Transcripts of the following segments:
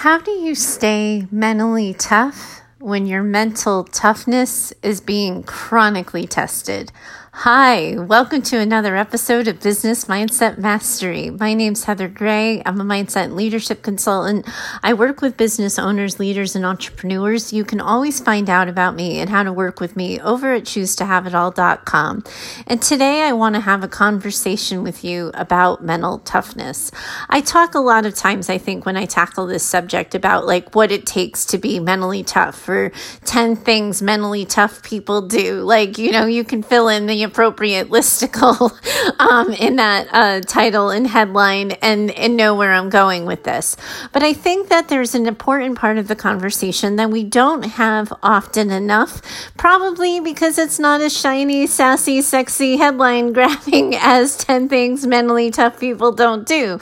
How do you stay mentally tough when your mental toughness is being chronically tested? Hi, welcome to another episode of Business Mindset Mastery. My name's Heather Gray. I'm a mindset and leadership consultant. I work with business owners, leaders, and entrepreneurs. You can always find out about me and how to work with me over at choosetohaveitall.com. And today I want to have a conversation with you about mental toughness. I talk a lot of times, I think, when I tackle this subject about like what it takes to be mentally tough or 10 things mentally tough people do. Like, you know, you can fill in the appropriate listicle um, in that uh, title and headline and, and know where I'm going with this. But I think that there's an important part of the conversation that we don't have often enough, probably because it's not as shiny, sassy, sexy headline grabbing as 10 things mentally tough people don't do.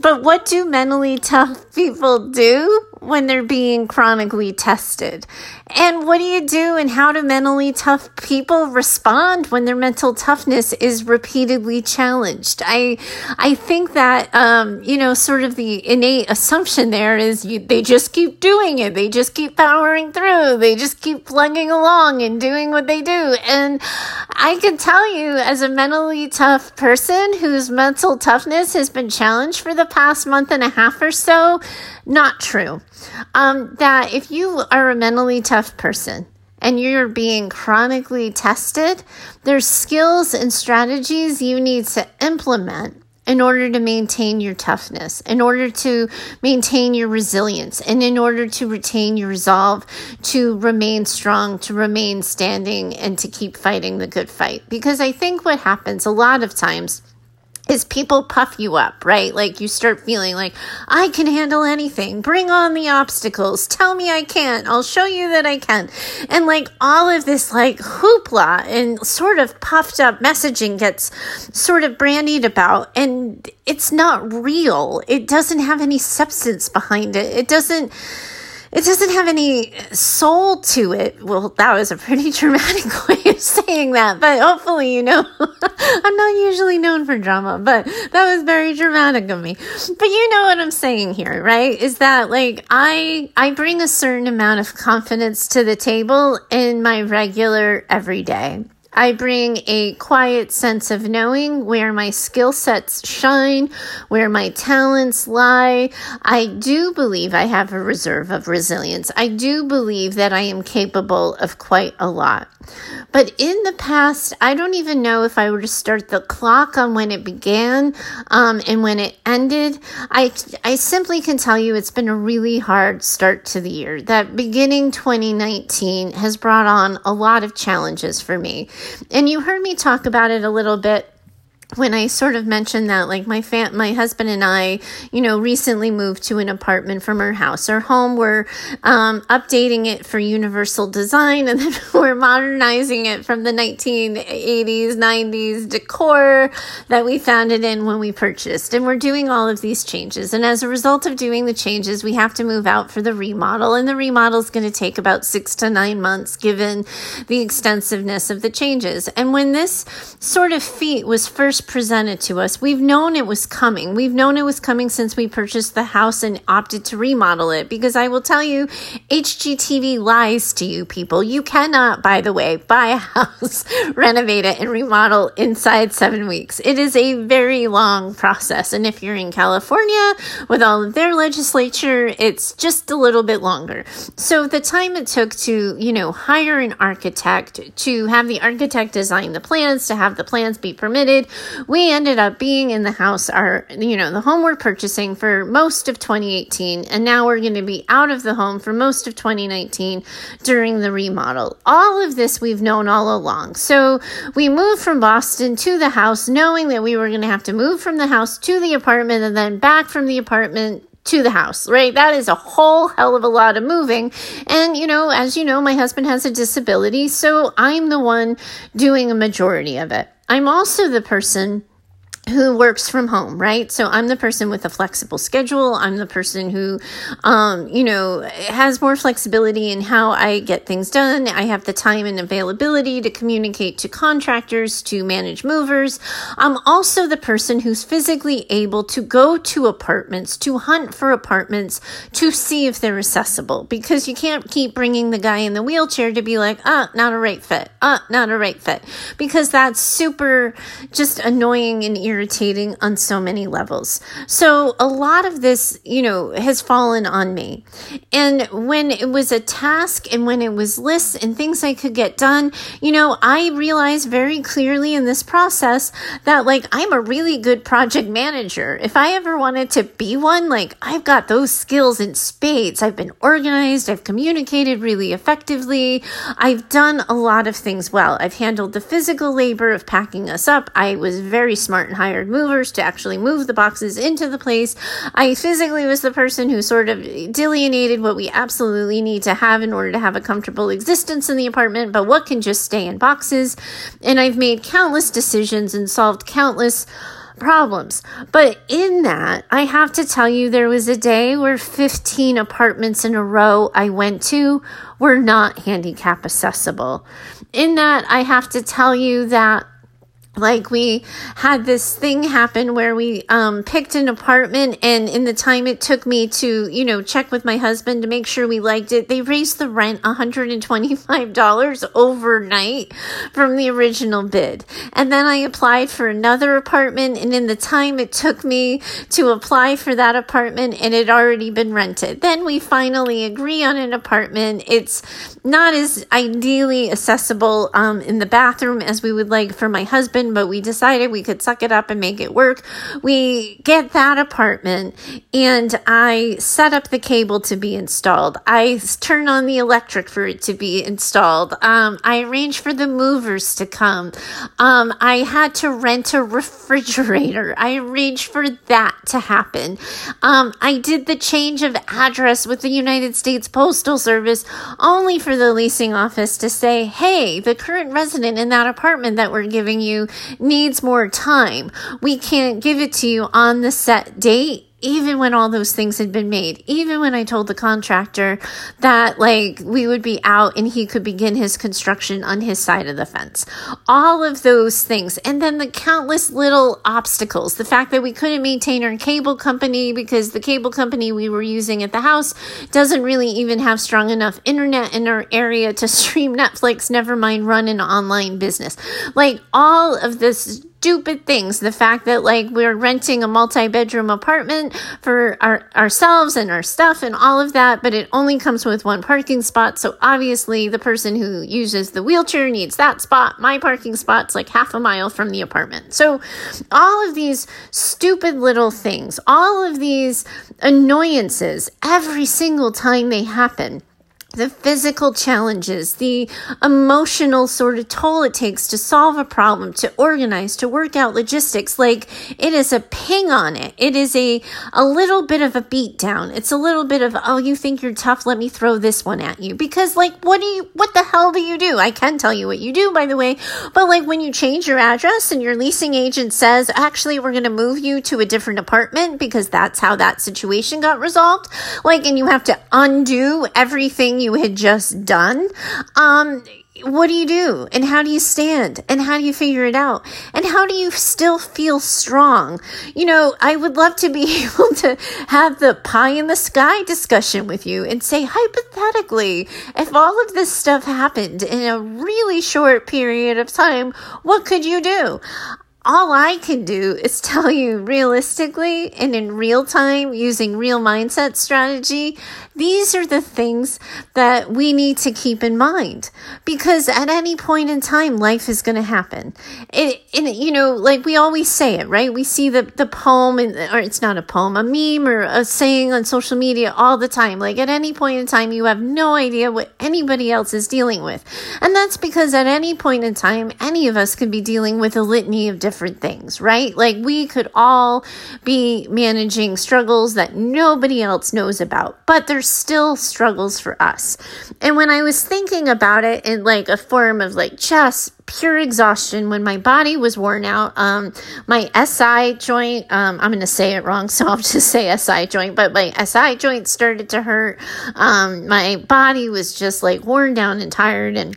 But what do mentally tough people do? When they're being chronically tested? And what do you do and how do mentally tough people respond when their mental toughness is repeatedly challenged? I I think that um, you know, sort of the innate assumption there is you, they just keep doing it. They just keep powering through. They just keep plugging along and doing what they do. And I can tell you as a mentally tough person whose mental toughness has been challenged for the past month and a half or so, not true. Um, that if you are a mentally tough person and you're being chronically tested, there's skills and strategies you need to implement in order to maintain your toughness, in order to maintain your resilience, and in order to retain your resolve to remain strong, to remain standing, and to keep fighting the good fight. Because I think what happens a lot of times is people puff you up, right? Like you start feeling like, I can handle anything. Bring on the obstacles. Tell me I can't. I'll show you that I can. And like all of this like hoopla and sort of puffed up messaging gets sort of brandied about and it's not real. It doesn't have any substance behind it. It doesn't it doesn't have any soul to it. Well, that was a pretty dramatic way of saying that, but hopefully, you know, I'm not usually known for drama, but that was very dramatic of me. But you know what I'm saying here, right? Is that like I I bring a certain amount of confidence to the table in my regular everyday. I bring a quiet sense of knowing where my skill sets shine, where my talents lie. I do believe I have a reserve of resilience. I do believe that I am capable of quite a lot. But in the past, I don't even know if I were to start the clock on when it began um, and when it ended. I, I simply can tell you it's been a really hard start to the year. That beginning 2019 has brought on a lot of challenges for me. And you heard me talk about it a little bit when I sort of mentioned that, like my fam- my husband and I, you know, recently moved to an apartment from our house. Our home, we're um, updating it for universal design, and then we're modernizing it from the 1980s, 90s decor that we found it in when we purchased. And we're doing all of these changes. And as a result of doing the changes, we have to move out for the remodel, and the remodel is going to take about six to nine months, given the extensiveness of the changes. And when this sort of feat was first presented to us, we've known it was coming. We've known it was coming since we purchased the house and opted to remodel it because I will tell you, HGTV lies to you people. You cannot, by the way, buy a house, renovate it, and remodel inside seven weeks. It is a very long process. And if you're in California with all of their legislature, it's just a little bit longer. So the time it took to, you know, hire an architect, to have the architect design the plans, to have the plans be permitted, we ended up being in the house, our, you know, the home we're purchasing for most of 2018. And now we're going to be out of the home for most of 2019 during the remodel. All of this we've known all along. So we moved from Boston to the house knowing that we were going to have to move from the house to the apartment and then back from the apartment to the house, right? That is a whole hell of a lot of moving. And, you know, as you know, my husband has a disability, so I'm the one doing a majority of it. I'm also the person who works from home, right? So I'm the person with a flexible schedule. I'm the person who, um, you know, has more flexibility in how I get things done. I have the time and availability to communicate to contractors, to manage movers. I'm also the person who's physically able to go to apartments, to hunt for apartments, to see if they're accessible because you can't keep bringing the guy in the wheelchair to be like, ah, not a right fit, ah, not a right fit, because that's super just annoying and irritating irritating on so many levels. So a lot of this, you know, has fallen on me. And when it was a task and when it was lists and things I could get done, you know, I realized very clearly in this process that like I'm a really good project manager. If I ever wanted to be one, like I've got those skills in spades. I've been organized, I've communicated really effectively. I've done a lot of things well. I've handled the physical labor of packing us up. I was very smart and hired movers to actually move the boxes into the place. I physically was the person who sort of delineated what we absolutely need to have in order to have a comfortable existence in the apartment, but what can just stay in boxes. And I've made countless decisions and solved countless problems. But in that, I have to tell you, there was a day where 15 apartments in a row I went to were not handicap accessible. In that, I have to tell you that like we had this thing happen where we um, picked an apartment and in the time it took me to you know check with my husband to make sure we liked it they raised the rent $125 overnight from the original bid. And then i applied for another apartment and in the time it took me to apply for that apartment and it had already been rented. Then we finally agree on an apartment. It's not as ideally accessible um, in the bathroom as we would like for my husband but we decided we could suck it up and make it work. We get that apartment and I set up the cable to be installed. I turn on the electric for it to be installed. Um, I arrange for the movers to come. Um, I had to rent a refrigerator. I arranged for that to happen. Um, I did the change of address with the United States Postal Service only for the leasing office to say, hey, the current resident in that apartment that we're giving you needs more time. We can't give it to you on the set date even when all those things had been made, even when I told the contractor that like we would be out and he could begin his construction on his side of the fence. All of those things. And then the countless little obstacles. The fact that we couldn't maintain our cable company because the cable company we were using at the house doesn't really even have strong enough internet in our area to stream Netflix, never mind run an online business. Like all of this stupid things. The fact that like we're renting a multi-bedroom apartment for our, ourselves and our stuff and all of that, but it only comes with one parking spot. So obviously the person who uses the wheelchair needs that spot. My parking spot's like half a mile from the apartment. So all of these stupid little things, all of these annoyances every single time they happen the physical challenges, the emotional sort of toll it takes to solve a problem, to organize, to work out logistics. Like it is a ping on it. It is a, a little bit of a beat down. It's a little bit of, oh, you think you're tough? Let me throw this one at you. Because like, what do you, what the hell do you do? I can tell you what you do, by the way. But like when you change your address and your leasing agent says, actually, we're going to move you to a different apartment because that's how that situation got resolved. Like, and you have to undo everything you had just done, um, what do you do? And how do you stand? And how do you figure it out? And how do you still feel strong? You know, I would love to be able to have the pie in the sky discussion with you and say, hypothetically, if all of this stuff happened in a really short period of time, what could you do? all I can do is tell you realistically and in real time using real mindset strategy. These are the things that we need to keep in mind because at any point in time, life is going to happen. It, and, you know, like we always say it, right? We see the, the poem, in, or it's not a poem, a meme or a saying on social media all the time. Like at any point in time, you have no idea what anybody else is dealing with. And that's because at any point in time, any of us could be dealing with a litany of different things, right? Like we could all be managing struggles that nobody else knows about, but there's still struggles for us. And when I was thinking about it in like a form of like just pure exhaustion when my body was worn out, um, my SI joint, um, I'm going to say it wrong, so I'll just say SI joint, but my SI joint started to hurt. Um, my body was just like worn down and tired and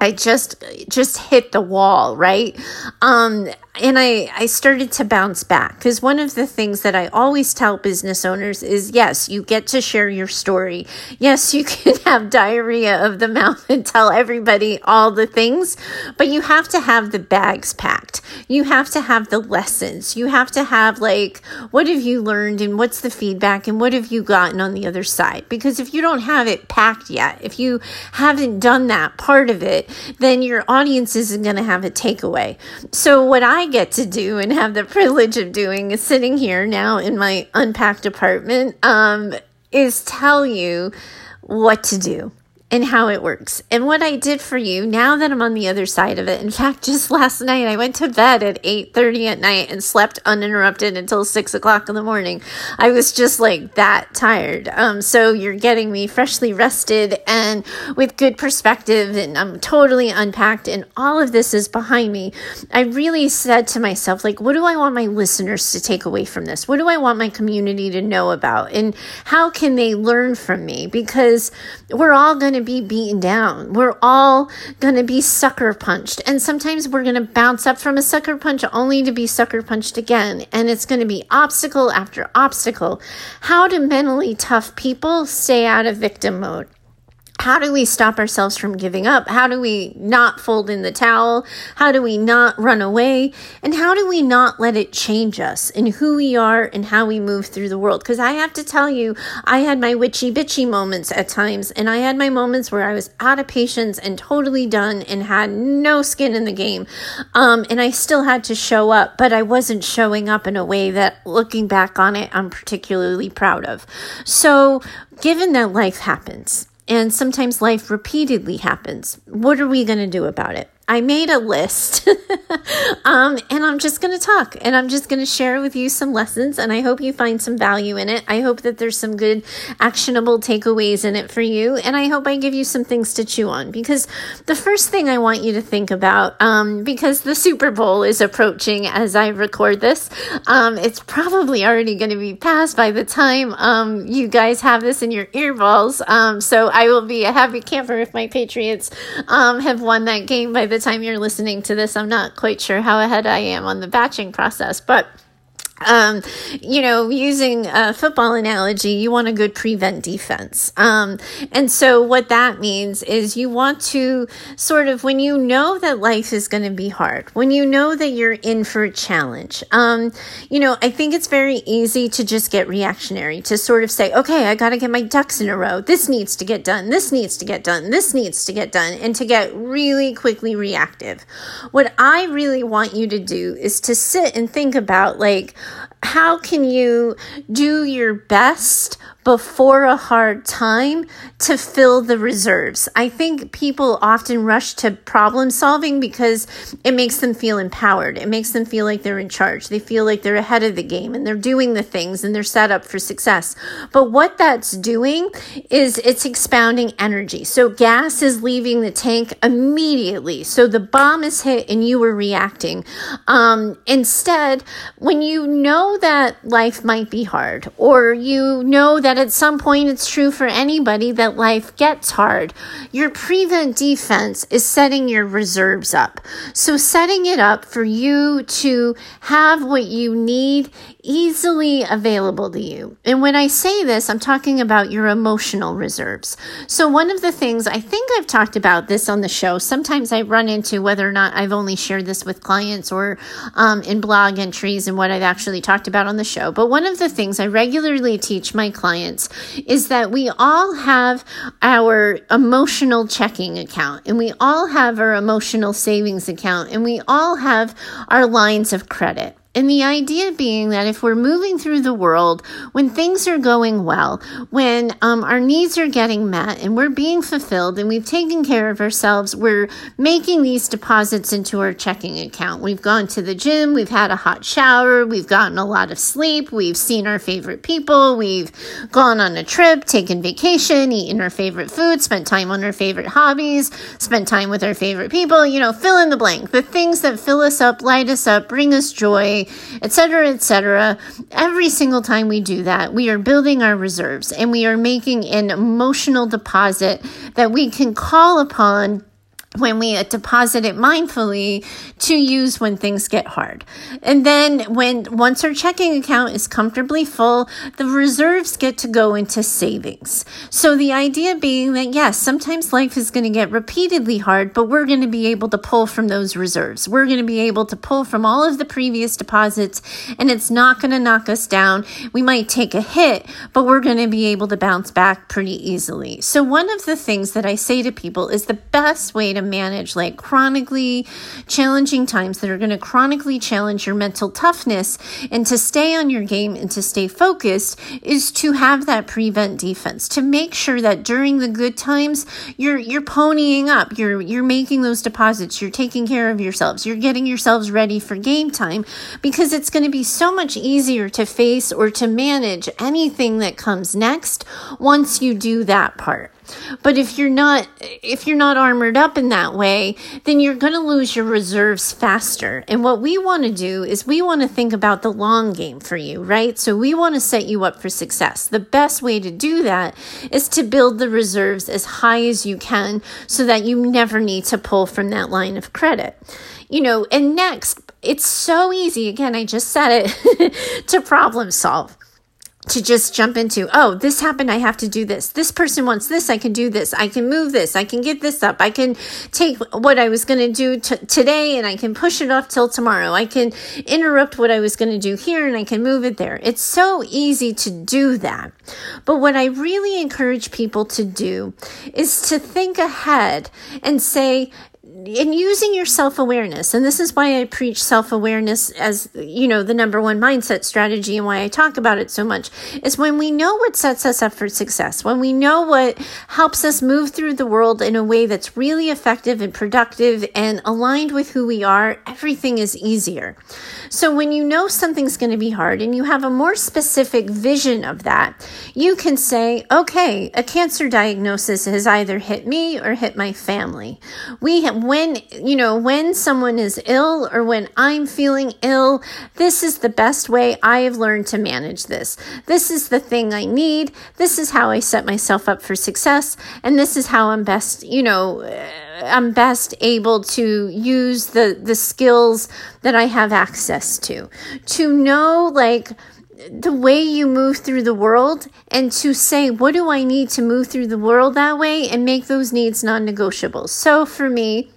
I just just hit the wall, right? Um, and I, I started to bounce back because one of the things that I always tell business owners is yes, you get to share your story. Yes, you can have diarrhea of the mouth and tell everybody all the things, but you have to have the bags packed. You have to have the lessons. You have to have, like, what have you learned and what's the feedback and what have you gotten on the other side? Because if you don't have it packed yet, if you haven't done that part of it, then your audience isn't going to have a takeaway. So, what I get to do and have the privilege of doing is sitting here now in my unpacked apartment um, is tell you what to do and how it works. And what I did for you now that I'm on the other side of it. In fact, just last night I went to bed at 8:30 at night and slept uninterrupted until six o'clock in the morning. I was just like that tired. Um, so you're getting me freshly rested and with good perspective, and I'm totally unpacked, and all of this is behind me. I really said to myself, like, what do I want my listeners to take away from this? What do I want my community to know about? And how can they learn from me? Because we're all going to to be beaten down. We're all going to be sucker punched. And sometimes we're going to bounce up from a sucker punch only to be sucker punched again. And it's going to be obstacle after obstacle. How do mentally tough people stay out of victim mode? How do we stop ourselves from giving up? How do we not fold in the towel? How do we not run away? And how do we not let it change us in who we are and how we move through the world? Because I have to tell you, I had my witchy bitchy moments at times, and I had my moments where I was out of patience and totally done and had no skin in the game. Um, and I still had to show up, but I wasn't showing up in a way that, looking back on it, I'm particularly proud of. So, given that life happens, and sometimes life repeatedly happens. What are we going to do about it? I made a list um, and I'm just going to talk and I'm just going to share with you some lessons. And I hope you find some value in it. I hope that there's some good actionable takeaways in it for you. And I hope I give you some things to chew on because the first thing I want you to think about, um, because the Super Bowl is approaching as I record this, um, it's probably already going to be past by the time um, you guys have this in your earballs. Um, so I will be a happy camper if my Patriots um, have won that game by the the time you're listening to this, I'm not quite sure how ahead I am on the batching process, but um, you know, using a football analogy, you want a good prevent defense. Um, and so what that means is you want to sort of, when you know that life is going to be hard, when you know that you're in for a challenge, um, you know, I think it's very easy to just get reactionary, to sort of say, okay, I got to get my ducks in a row. This needs to get done. This needs to get done. This needs to get done. And to get really quickly reactive. What I really want you to do is to sit and think about like, how can you do your best before a hard time to fill the reserves. I think people often rush to problem solving because it makes them feel empowered. It makes them feel like they're in charge. They feel like they're ahead of the game and they're doing the things and they're set up for success. But what that's doing is it's expounding energy. So gas is leaving the tank immediately. So the bomb is hit and you were reacting. Um, instead, when you know that life might be hard or you know that at some point it's true for anybody that life gets hard. Your prevent defense is setting your reserves up. So, setting it up for you to have what you need easily available to you. And when I say this, I'm talking about your emotional reserves. So, one of the things I think I've talked about this on the show, sometimes I run into whether or not I've only shared this with clients or um, in blog entries and what I've actually talked about on the show. But one of the things I regularly teach my clients is that we all have our emotional checking account and we all have our emotional savings account and we all have our lines of credit. And the idea being that if we're moving through the world, when things are going well, when um, our needs are getting met and we're being fulfilled and we've taken care of ourselves, we're making these deposits into our checking account. We've gone to the gym, we've had a hot shower, we've gotten a lot of sleep, we've seen our favorite people, we've gone on a trip, taken vacation, eaten our favorite food, spent time on our favorite hobbies, spent time with our favorite people, you know, fill in the blank. The things that fill us up, light us up, bring us joy etc., etc. Every single time we do that, we are building our reserves and we are making an emotional deposit that we can call upon when we deposit it mindfully to use when things get hard. And then when once our checking account is comfortably full, the reserves get to go into savings. So the idea being that yes, sometimes life is going to get repeatedly hard, but we're going to be able to pull from those reserves. We're going to be able to pull from all of the previous deposits and it's not going to knock us down. We might take a hit, but we're going to be able to bounce back pretty easily. So one of the things that I say to people is the best way to to manage like chronically challenging times that are going to chronically challenge your mental toughness and to stay on your game and to stay focused is to have that prevent defense. To make sure that during the good times you're you're ponying up you're you're making those deposits you're taking care of yourselves you're getting yourselves ready for game time because it's going to be so much easier to face or to manage anything that comes next once you do that part but if you're not if you're not armored up in that way, then you're going to lose your reserves faster. And what we want to do is we want to think about the long game for you, right? So we want to set you up for success. The best way to do that is to build the reserves as high as you can so that you never need to pull from that line of credit. You know, and next, it's so easy. Again, I just said it to problem solve to just jump into, oh, this happened, I have to do this. This person wants this, I can do this. I can move this, I can get this up. I can take what I was going to do t- today and I can push it off till tomorrow. I can interrupt what I was going to do here and I can move it there. It's so easy to do that. But what I really encourage people to do is to think ahead and say, in using your self-awareness. And this is why i preach self-awareness as you know the number one mindset strategy and why i talk about it so much is when we know what sets us up for success when we know what helps us move through the world in a way that's really effective and productive and aligned with who we are everything is easier. So when you know something's going to be hard and you have a more specific vision of that you can say okay a cancer diagnosis has either hit me or hit my family. We have when, you know, when someone is ill or when I'm feeling ill, this is the best way I have learned to manage this. This is the thing I need. This is how I set myself up for success. And this is how I'm best, you know, uh, I'm best able to use the, the skills that I have access to. To know, like, the way you move through the world and to say, what do I need to move through the world that way and make those needs non negotiable. So for me,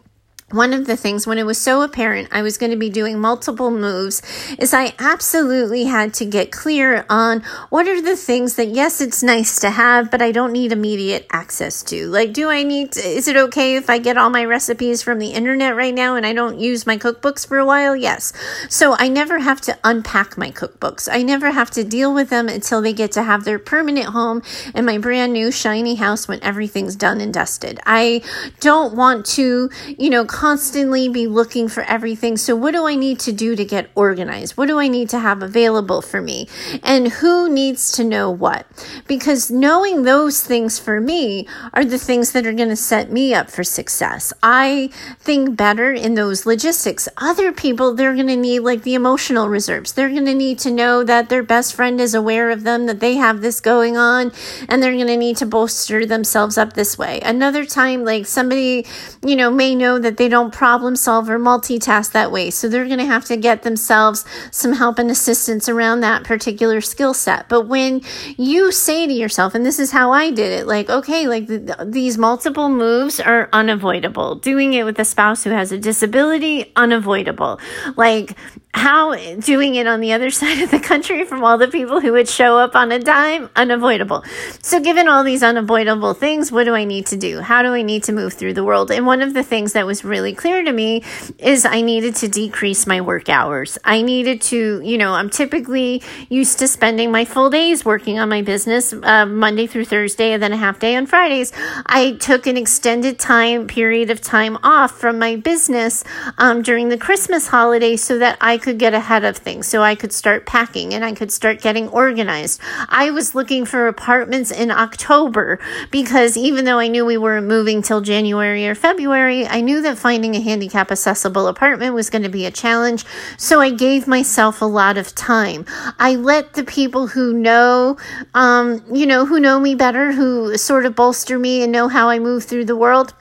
one of the things when it was so apparent I was going to be doing multiple moves is I absolutely had to get clear on what are the things that yes it's nice to have but I don't need immediate access to. Like do I need to, is it okay if I get all my recipes from the internet right now and I don't use my cookbooks for a while? Yes. So I never have to unpack my cookbooks. I never have to deal with them until they get to have their permanent home in my brand new shiny house when everything's done and dusted. I don't want to you know constantly be looking for everything. So, what do I need to do to get organized? What do I need to have available for me? And who needs to know what? Because knowing those things for me are the things that are going to set me up for success. I think better in those logistics. Other people, they're going to need like the emotional reserves. They're going to need to know that their best friend is aware of them, that they have this going on, and they're going to need to bolster themselves up this way. Another time, like somebody, you know, may know that they don't problem solve or multitask that way. So they're going to have to get themselves some help and assistance around that particular skill set. But when you say to yourself, and this is how I did it, like, okay, like the, these multiple moves are unavoidable. Doing it with a spouse who has a disability, unavoidable. Like, how doing it on the other side of the country from all the people who would show up on a dime unavoidable. So given all these unavoidable things what do i need to do? How do i need to move through the world? And one of the things that was really clear to me is i needed to decrease my work hours. I needed to you know i'm typically used to spending my full days working on my business uh, monday through thursday and then a half day on fridays. I took an extended time period of time off from my business um, during the christmas holiday so that i could get ahead of things so I could start packing and I could start getting organized. I was looking for apartments in October because even though I knew we weren't moving till January or February, I knew that finding a handicap accessible apartment was going to be a challenge. So I gave myself a lot of time. I let the people who know, um, you know, who know me better, who sort of bolster me and know how I move through the world,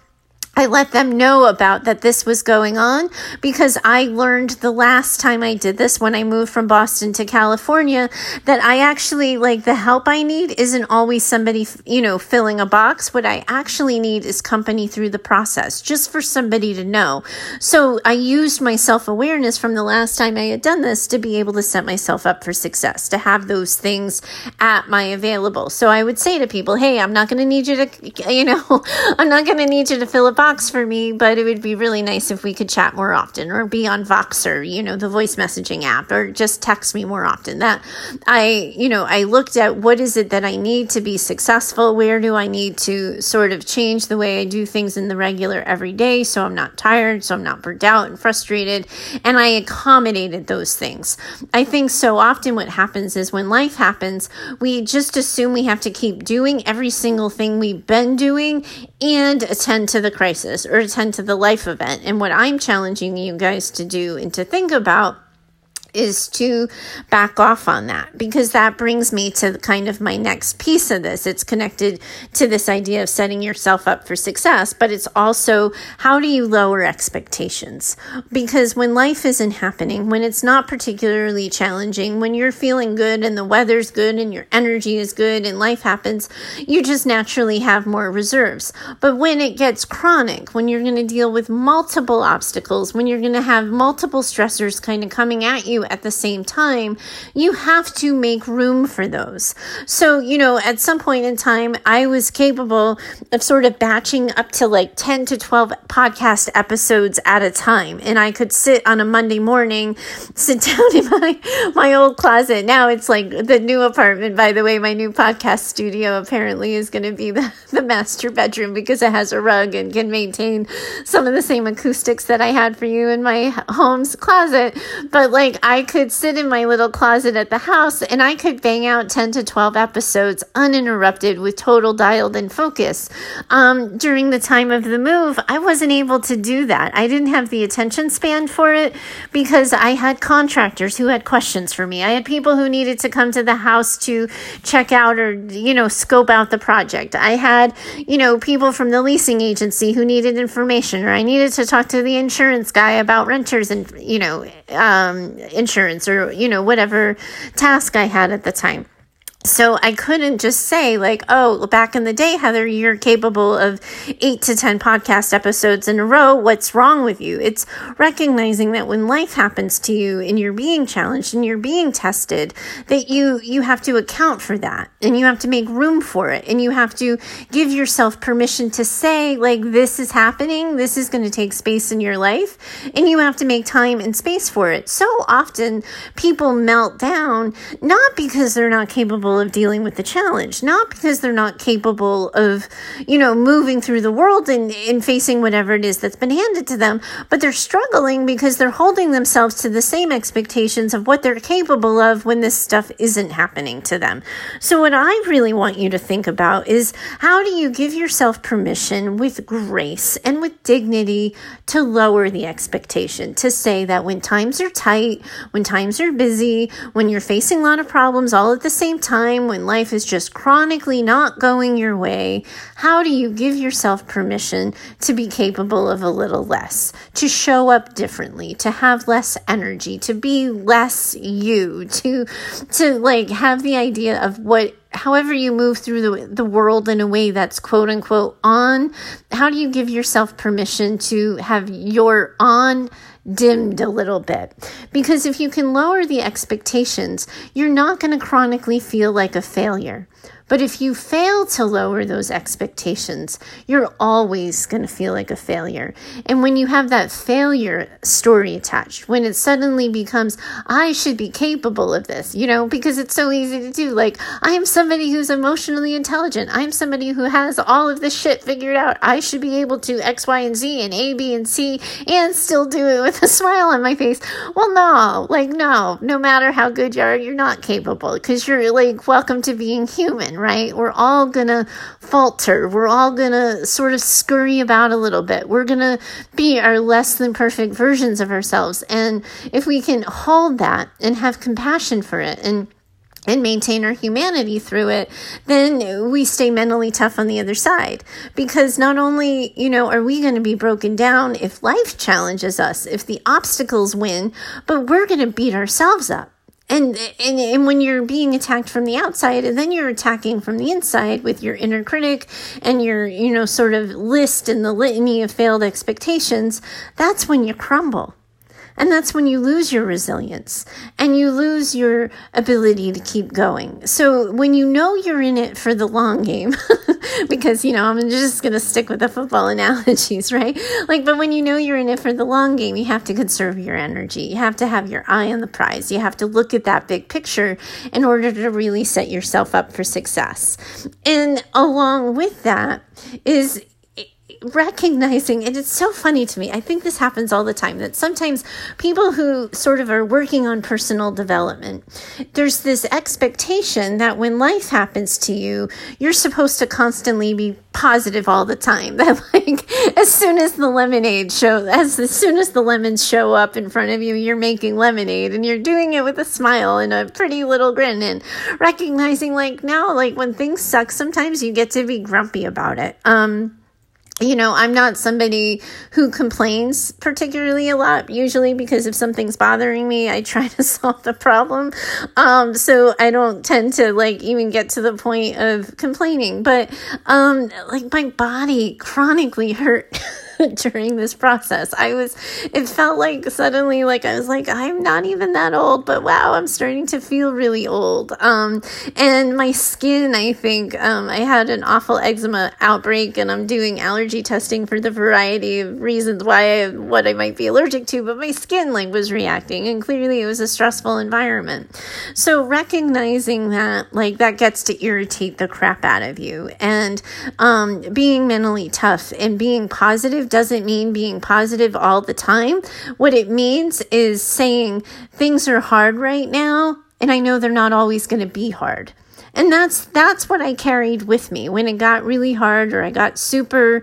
I let them know about that this was going on because I learned the last time I did this when I moved from Boston to California that I actually like the help I need isn't always somebody, you know, filling a box. What I actually need is company through the process, just for somebody to know. So I used my self awareness from the last time I had done this to be able to set myself up for success, to have those things at my available. So I would say to people, Hey, I'm not going to need you to, you know, I'm not going to need you to fill a box For me, but it would be really nice if we could chat more often or be on Voxer, you know, the voice messaging app, or just text me more often. That I, you know, I looked at what is it that I need to be successful? Where do I need to sort of change the way I do things in the regular everyday so I'm not tired, so I'm not burnt out and frustrated? And I accommodated those things. I think so often what happens is when life happens, we just assume we have to keep doing every single thing we've been doing and attend to the crisis crisis or attend to the life event. And what I'm challenging you guys to do and to think about is to back off on that because that brings me to kind of my next piece of this. It's connected to this idea of setting yourself up for success, but it's also how do you lower expectations? Because when life isn't happening, when it's not particularly challenging, when you're feeling good and the weather's good and your energy is good and life happens, you just naturally have more reserves. But when it gets chronic, when you're going to deal with multiple obstacles, when you're going to have multiple stressors kind of coming at you at the same time, you have to make room for those. So, you know, at some point in time, I was capable of sort of batching up to like 10 to 12 podcast episodes at a time. And I could sit on a Monday morning, sit down in my, my old closet. Now it's like the new apartment, by the way, my new podcast studio apparently is going to be the, the master bedroom because it has a rug and can maintain some of the same acoustics that I had for you in my home's closet. But like, I could sit in my little closet at the house and I could bang out 10 to 12 episodes uninterrupted with total dialed in focus. Um, during the time of the move, I wasn't able to do that. I didn't have the attention span for it because I had contractors who had questions for me. I had people who needed to come to the house to check out or, you know, scope out the project. I had, you know, people from the leasing agency who needed information or I needed to talk to the insurance guy about renters and, you know, um, insurance or, you know, whatever task I had at the time. So I couldn't just say, like, oh, back in the day, Heather, you're capable of eight to 10 podcast episodes in a row. What's wrong with you? It's recognizing that when life happens to you and you're being challenged and you're being tested, that you, you have to account for that and you have to make room for it and you have to give yourself permission to say, like, this is happening. This is going to take space in your life and you have to make time and space for it. So often people melt down, not because they're not capable capable of dealing with the challenge, not because they're not capable of, you know, moving through the world and, and facing whatever it is that's been handed to them, but they're struggling because they're holding themselves to the same expectations of what they're capable of when this stuff isn't happening to them. So, what I really want you to think about is how do you give yourself permission with grace and with dignity to lower the expectation, to say that when times are tight, when times are busy, when you're facing a lot of problems all at the same time, time when life is just chronically not going your way, how do you give yourself permission to be capable of a little less, to show up differently, to have less energy, to be less you, to to like have the idea of what however you move through the, the world in a way that's quote unquote on, how do you give yourself permission to have your on dimmed a little bit? Because if you can lower the expectations, you're not going to chronically feel like a failure. But if you fail to lower those expectations, you're always going to feel like a failure. And when you have that failure story attached, when it suddenly becomes, I should be capable of this, you know, because it's so easy to do. Like, I am somebody who's emotionally intelligent. I'm somebody who has all of this shit figured out. I should be able to X, Y, and Z and A, B, and C and still do it with a smile on my face. Well, no, like, no, no matter how good you are, you're not capable because you're like, welcome to being human right? We're all gonna falter. We're all gonna sort of scurry about a little bit. We're gonna be our less than perfect versions of ourselves. And if we can hold that and have compassion for it and and maintain our humanity through it, then we stay mentally tough on the other side. Because not only, you know, are we going to be broken down if life challenges us, if the obstacles win, but we're going to beat ourselves up and, and and when you're being attacked from the outside and then you're attacking from the inside with your inner critic and your you know sort of list and the litany of failed expectations that's when you crumble and that's when you lose your resilience and you lose your ability to keep going. So when you know you're in it for the long game, because, you know, I'm just going to stick with the football analogies, right? Like, but when you know you're in it for the long game, you have to conserve your energy. You have to have your eye on the prize. You have to look at that big picture in order to really set yourself up for success. And along with that is recognizing, and it's so funny to me. I think this happens all the time that sometimes people who sort of are working on personal development, there's this expectation that when life happens to you, you're supposed to constantly be positive all the time. That like as soon as the lemonade show, as, as soon as the lemons show up in front of you, you're making lemonade and you're doing it with a smile and a pretty little grin and recognizing like now, like when things suck, sometimes you get to be grumpy about it. Um, you know, I'm not somebody who complains particularly a lot, usually because if something's bothering me, I try to solve the problem. Um, so I don't tend to like even get to the point of complaining, but, um, like my body chronically hurt. during this process. I was, it felt like suddenly, like I was like, I'm not even that old, but wow, I'm starting to feel really old. Um, and my skin, I think, um, I had an awful eczema outbreak and I'm doing allergy testing for the variety of reasons why, I, what I might be allergic to, but my skin like was reacting and clearly it was a stressful environment. So recognizing that, like that gets to irritate the crap out of you and, um, being mentally tough and being positive doesn't mean being positive all the time. What it means is saying things are hard right now, and I know they're not always going to be hard. And that's that's what I carried with me when it got really hard or I got super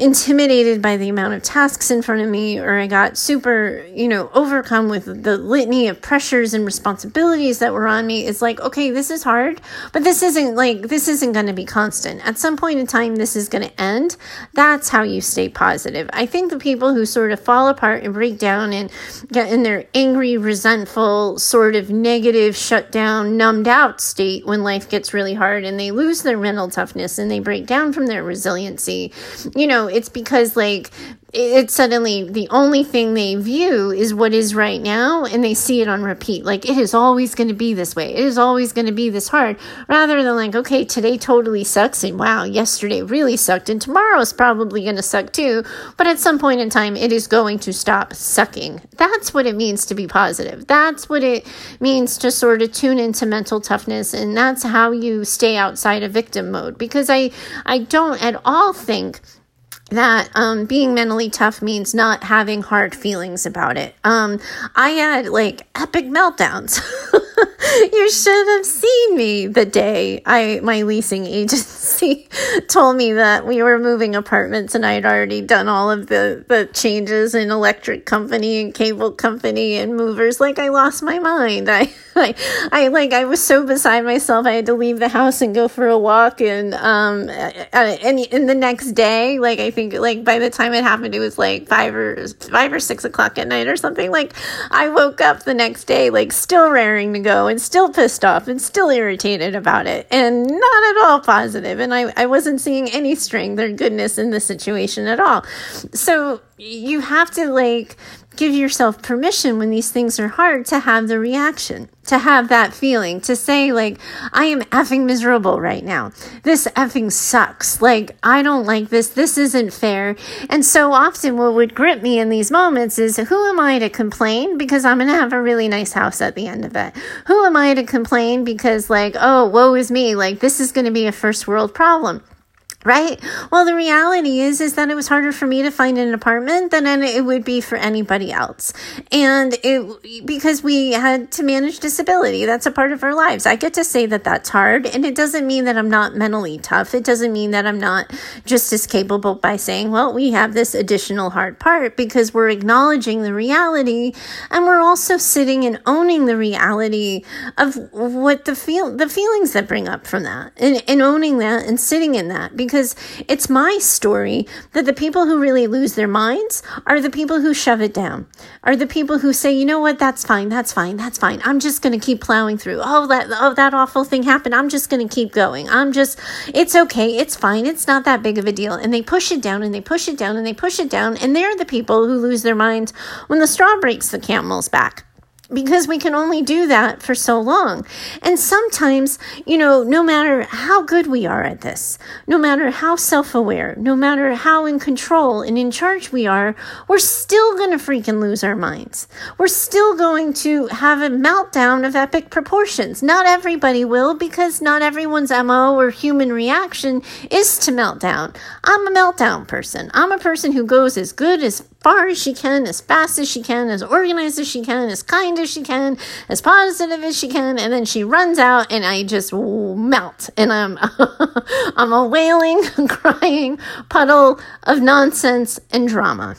intimidated by the amount of tasks in front of me, or I got super, you know, overcome with the litany of pressures and responsibilities that were on me, it's like, okay, this is hard, but this isn't like, this isn't going to be constant. At some point in time, this is going to end. That's how you stay positive. I think the people who sort of fall apart and break down and get in their angry, resentful, sort of negative, shut down, numbed out state when life gets really hard and they lose their mental toughness and they break down from their resiliency, you know, it's because like it's suddenly the only thing they view is what is right now and they see it on repeat. Like it is always going to be this way. It is always going to be this hard rather than like okay today totally sucks and wow yesterday really sucked and tomorrow is probably going to suck too. But at some point in time it is going to stop sucking. That's what it means to be positive. That's what it means to sort of tune into mental toughness and that's how you stay outside of victim mode. Because i i don't at all think that um, being mentally tough means not having hard feelings about it. Um, I had like epic meltdowns. you should have seen me the day I my leasing agency told me that we were moving apartments and I had already done all of the the changes in electric company and cable company and movers. Like I lost my mind. I I, I like I was so beside myself. I had to leave the house and go for a walk. And um, and in the next day, like I think like by the time it happened, it was like five or five or six o'clock at night or something. Like I woke up the next day like still raring to go and still pissed off and still irritated about it and not at all positive. And I I wasn't seeing any strength or goodness in the situation at all. So you have to like give yourself permission when these things are hard to have the reaction, to have that feeling, to say, like, I am effing miserable right now. This effing sucks. Like, I don't like this. This isn't fair. And so often, what would grip me in these moments is who am I to complain? Because I'm going to have a really nice house at the end of it. Who am I to complain? Because, like, oh, woe is me. Like, this is going to be a first world problem right? Well the reality is is that it was harder for me to find an apartment than it would be for anybody else. And it because we had to manage disability that's a part of our lives. I get to say that that's hard and it doesn't mean that i'm not mentally tough. It doesn't mean that i'm not just as capable by saying well we have this additional hard part because we're acknowledging the reality and we're also sitting and owning the reality of what the feel the feelings that bring up from that and, and owning that and sitting in that because because it's my story that the people who really lose their minds are the people who shove it down, are the people who say, you know what, that's fine, that's fine, that's fine. I'm just going to keep plowing through. Oh, that, oh, that awful thing happened. I'm just going to keep going. I'm just, it's okay, it's fine, it's not that big of a deal. And they push it down and they push it down and they push it down. And they're the people who lose their minds when the straw breaks the camel's back because we can only do that for so long. And sometimes, you know, no matter how good we are at this, no matter how self aware, no matter how in control and in charge we are, we're still going to freaking lose our minds. We're still going to have a meltdown of epic proportions. Not everybody will because not everyone's MO or human reaction is to meltdown. I'm a meltdown person. I'm a person who goes as good as far as she can, as fast as she can, as organized as she can, as kind as she can, as positive as she can, and then she runs out and I just melt and I'm I'm a wailing, crying puddle of nonsense and drama.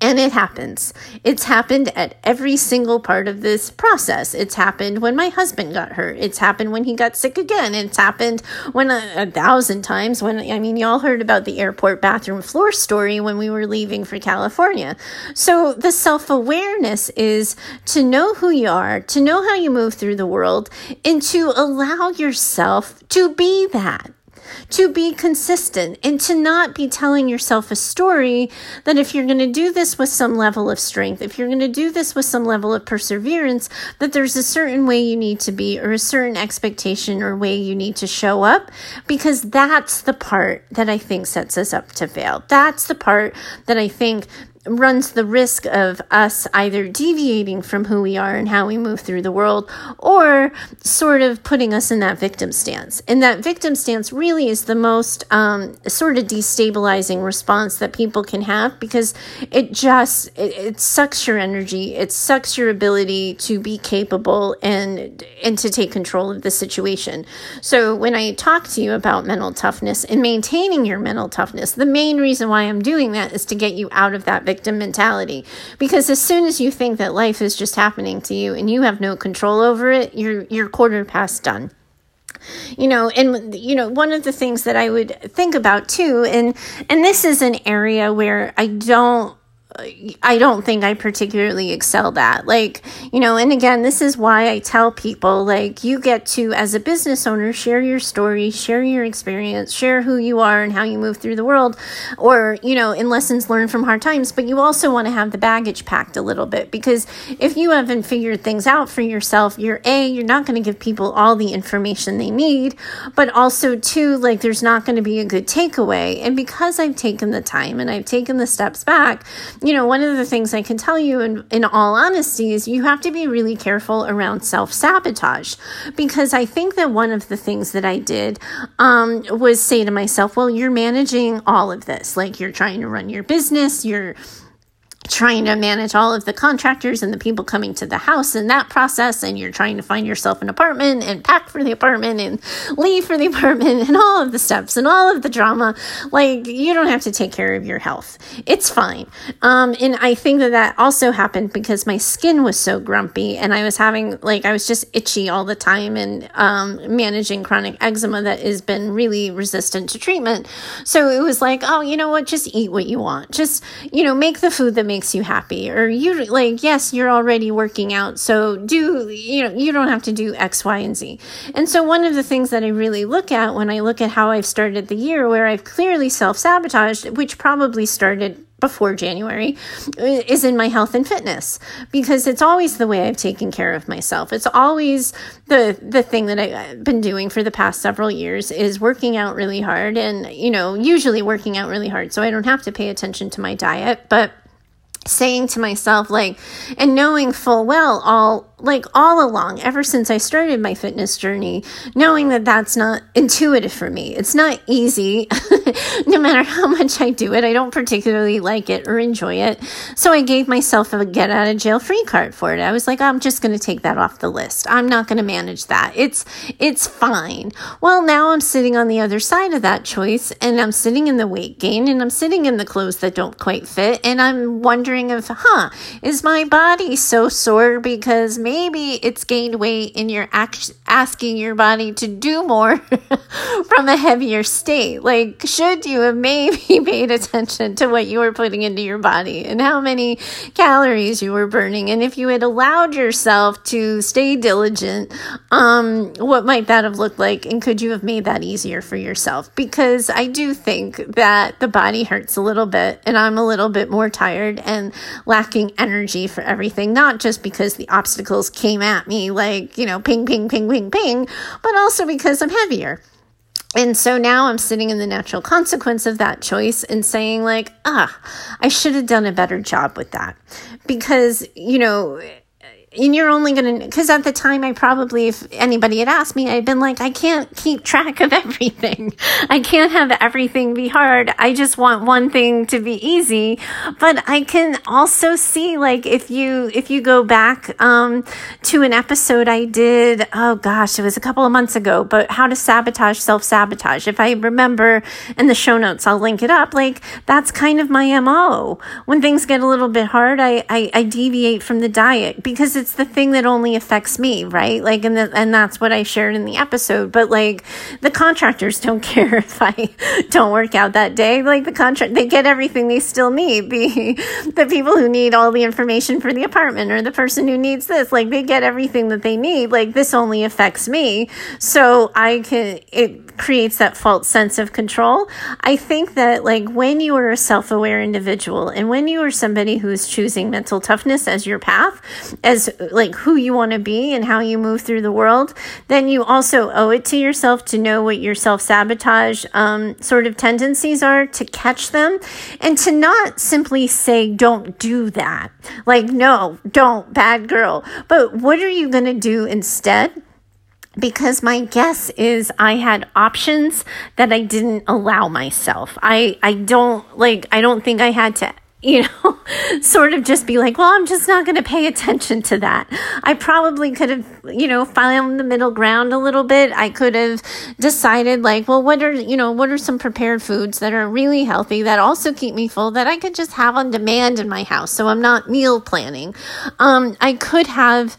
And it happens. It's happened at every single part of this process. It's happened when my husband got hurt. It's happened when he got sick again. It's happened when a, a thousand times when, I mean, y'all heard about the airport bathroom floor story when we were leaving for California. So the self awareness is to know who you are, to know how you move through the world, and to allow yourself to be that to be consistent and to not be telling yourself a story that if you're going to do this with some level of strength, if you're going to do this with some level of perseverance, that there's a certain way you need to be or a certain expectation or way you need to show up because that's the part that I think sets us up to fail. That's the part that I think runs the risk of us either deviating from who we are and how we move through the world or sort of putting us in that victim stance. And that victim stance really is the most um, sort of destabilizing response that people can have because it just it, it sucks your energy, it sucks your ability to be capable and and to take control of the situation. So when I talk to you about mental toughness and maintaining your mental toughness, the main reason why I'm doing that is to get you out of that victim mentality. Because as soon as you think that life is just happening to you and you have no control over it, you're you're quarter past done you know and you know one of the things that i would think about too and and this is an area where i don't I don't think I particularly excel at. Like, you know, and again, this is why I tell people like you get to as a business owner share your story, share your experience, share who you are and how you move through the world or, you know, in lessons learned from hard times, but you also want to have the baggage packed a little bit because if you haven't figured things out for yourself, you're A, you're not going to give people all the information they need, but also two, like there's not going to be a good takeaway. And because I've taken the time and I've taken the steps back, you know, one of the things I can tell you in, in all honesty is you have to be really careful around self sabotage because I think that one of the things that I did um, was say to myself, well, you're managing all of this. Like you're trying to run your business, you're trying to manage all of the contractors and the people coming to the house in that process and you're trying to find yourself an apartment and pack for the apartment and leave for the apartment and all of the steps and all of the drama like you don't have to take care of your health. It's fine. Um, and i think that that also happened because my skin was so grumpy and i was having like i was just itchy all the time and um, managing chronic eczema that has been really resistant to treatment. So it was like oh you know what? Just eat what you want. Just you know make the food that makes makes you happy or you like yes you're already working out so do you know you don't have to do x y and z and so one of the things that i really look at when i look at how i've started the year where i've clearly self-sabotaged which probably started before January is in my health and fitness because it's always the way I've taken care of myself. It's always the the thing that I've been doing for the past several years is working out really hard and you know usually working out really hard so I don't have to pay attention to my diet but saying to myself like and knowing full well all like all along ever since i started my fitness journey knowing that that's not intuitive for me. It's not easy. No matter how much i do it i don't particularly like it or enjoy it. So i gave myself a get out of jail free card for it. I was like i'm just going to take that off the list. I'm not going to manage that. It's it's fine. Well now i'm sitting on the other side of that choice and i'm sitting in the weight gain and i'm sitting in the clothes that don't quite fit and i'm wondering if huh is my body so sore because maybe it's gained weight and you're act- asking your body to do more from a heavier state. Like, should you have maybe paid attention to what you were putting into your body and how many calories you were burning? And if you had allowed yourself to stay diligent, um, what might that have looked like? And could you have made that easier for yourself? Because I do think that the body hurts a little bit and I'm a little bit more tired and lacking energy for everything, not just because the obstacles came at me like, you know, ping, ping, ping, ping, ping, but also because I'm heavier. And so now I'm sitting in the natural consequence of that choice and saying, like, ah, I should have done a better job with that. Because, you know, and you're only going to because at the time i probably if anybody had asked me i'd been like i can't keep track of everything. I can't have everything be hard. I just want one thing to be easy. But i can also see like if you if you go back um, to an episode i did oh gosh it was a couple of months ago but how to sabotage self-sabotage. If i remember in the show notes i'll link it up like that's kind of my mo when things get a little bit hard i i, I deviate from the diet because it's the thing that only affects me, right? Like, and the, and that's what I shared in the episode. But like, the contractors don't care if I don't work out that day. Like the contract, they get everything they still need. The the people who need all the information for the apartment or the person who needs this, like they get everything that they need. Like this only affects me, so I can it creates that false sense of control. I think that like when you are a self-aware individual and when you are somebody who is choosing mental toughness as your path, as like who you want to be and how you move through the world, then you also owe it to yourself to know what your self-sabotage um, sort of tendencies are to catch them and to not simply say don't do that. Like no, don't bad girl. But what are you going to do instead? because my guess is I had options that I didn't allow myself. I I don't like I don't think I had to you know, sort of just be like, well, I'm just not going to pay attention to that. I probably could have, you know, found the middle ground a little bit. I could have decided, like, well, what are, you know, what are some prepared foods that are really healthy that also keep me full that I could just have on demand in my house so I'm not meal planning. Um, I could have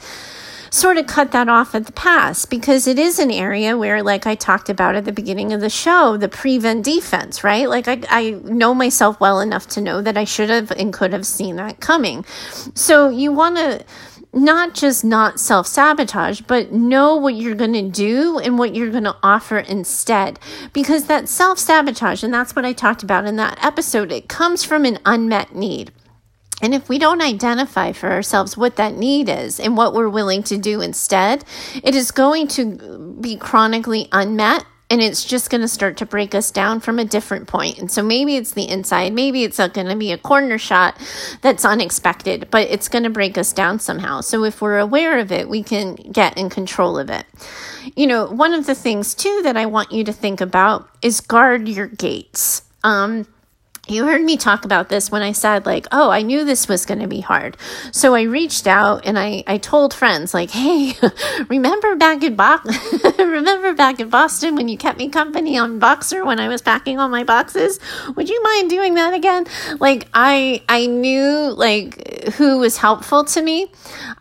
sort of cut that off at the pass because it is an area where, like I talked about at the beginning of the show, the prevent defense, right? Like I, I know myself well enough to know that I should have and could have seen that coming. So you want to not just not self sabotage, but know what you're going to do and what you're going to offer instead. Because that self sabotage, and that's what I talked about in that episode, it comes from an unmet need. And if we don't identify for ourselves what that need is and what we're willing to do instead, it is going to be chronically unmet and it's just going to start to break us down from a different point. And so maybe it's the inside, maybe it's going to be a corner shot that's unexpected, but it's going to break us down somehow. So if we're aware of it, we can get in control of it. You know, one of the things too that I want you to think about is guard your gates. Um, you heard me talk about this when I said, like, oh, I knew this was going to be hard. So I reached out and I, I told friends, like, hey, remember back in Bo- remember back in Boston when you kept me company on Voxer when I was packing all my boxes? Would you mind doing that again? Like, I I knew like who was helpful to me.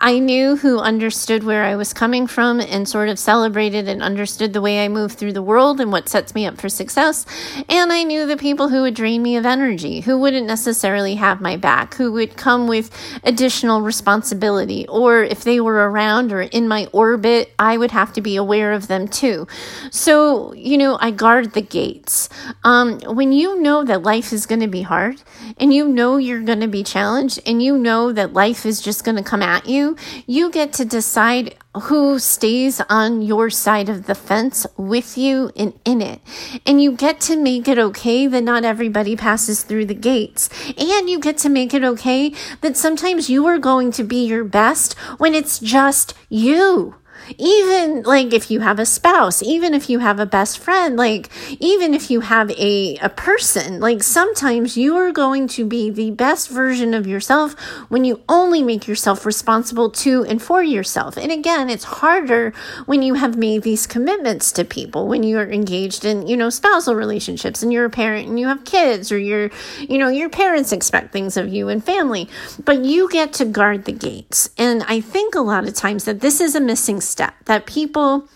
I knew who understood where I was coming from and sort of celebrated and understood the way I move through the world and what sets me up for success. And I knew the people who would drain me of energy energy, who wouldn't necessarily have my back, who would come with additional responsibility, or if they were around or in my orbit, I would have to be aware of them too. So, you know, I guard the gates. Um, when you know that life is going to be hard and you know you're going to be challenged and you know that life is just going to come at you, you get to decide who stays on your side of the fence with you and in it. And you get to make it okay that not everybody passes through the gates. And you get to make it okay that sometimes you are going to be your best when it's just you even like if you have a spouse even if you have a best friend like even if you have a a person like sometimes you are going to be the best version of yourself when you only make yourself responsible to and for yourself. And again it's harder when you have made these commitments to people when you are engaged in you know spousal relationships and you're a parent and you have kids or you're, you know your parents expect things of you and family. But you get to guard the gates. And i think a lot of times that this is a missing step step that people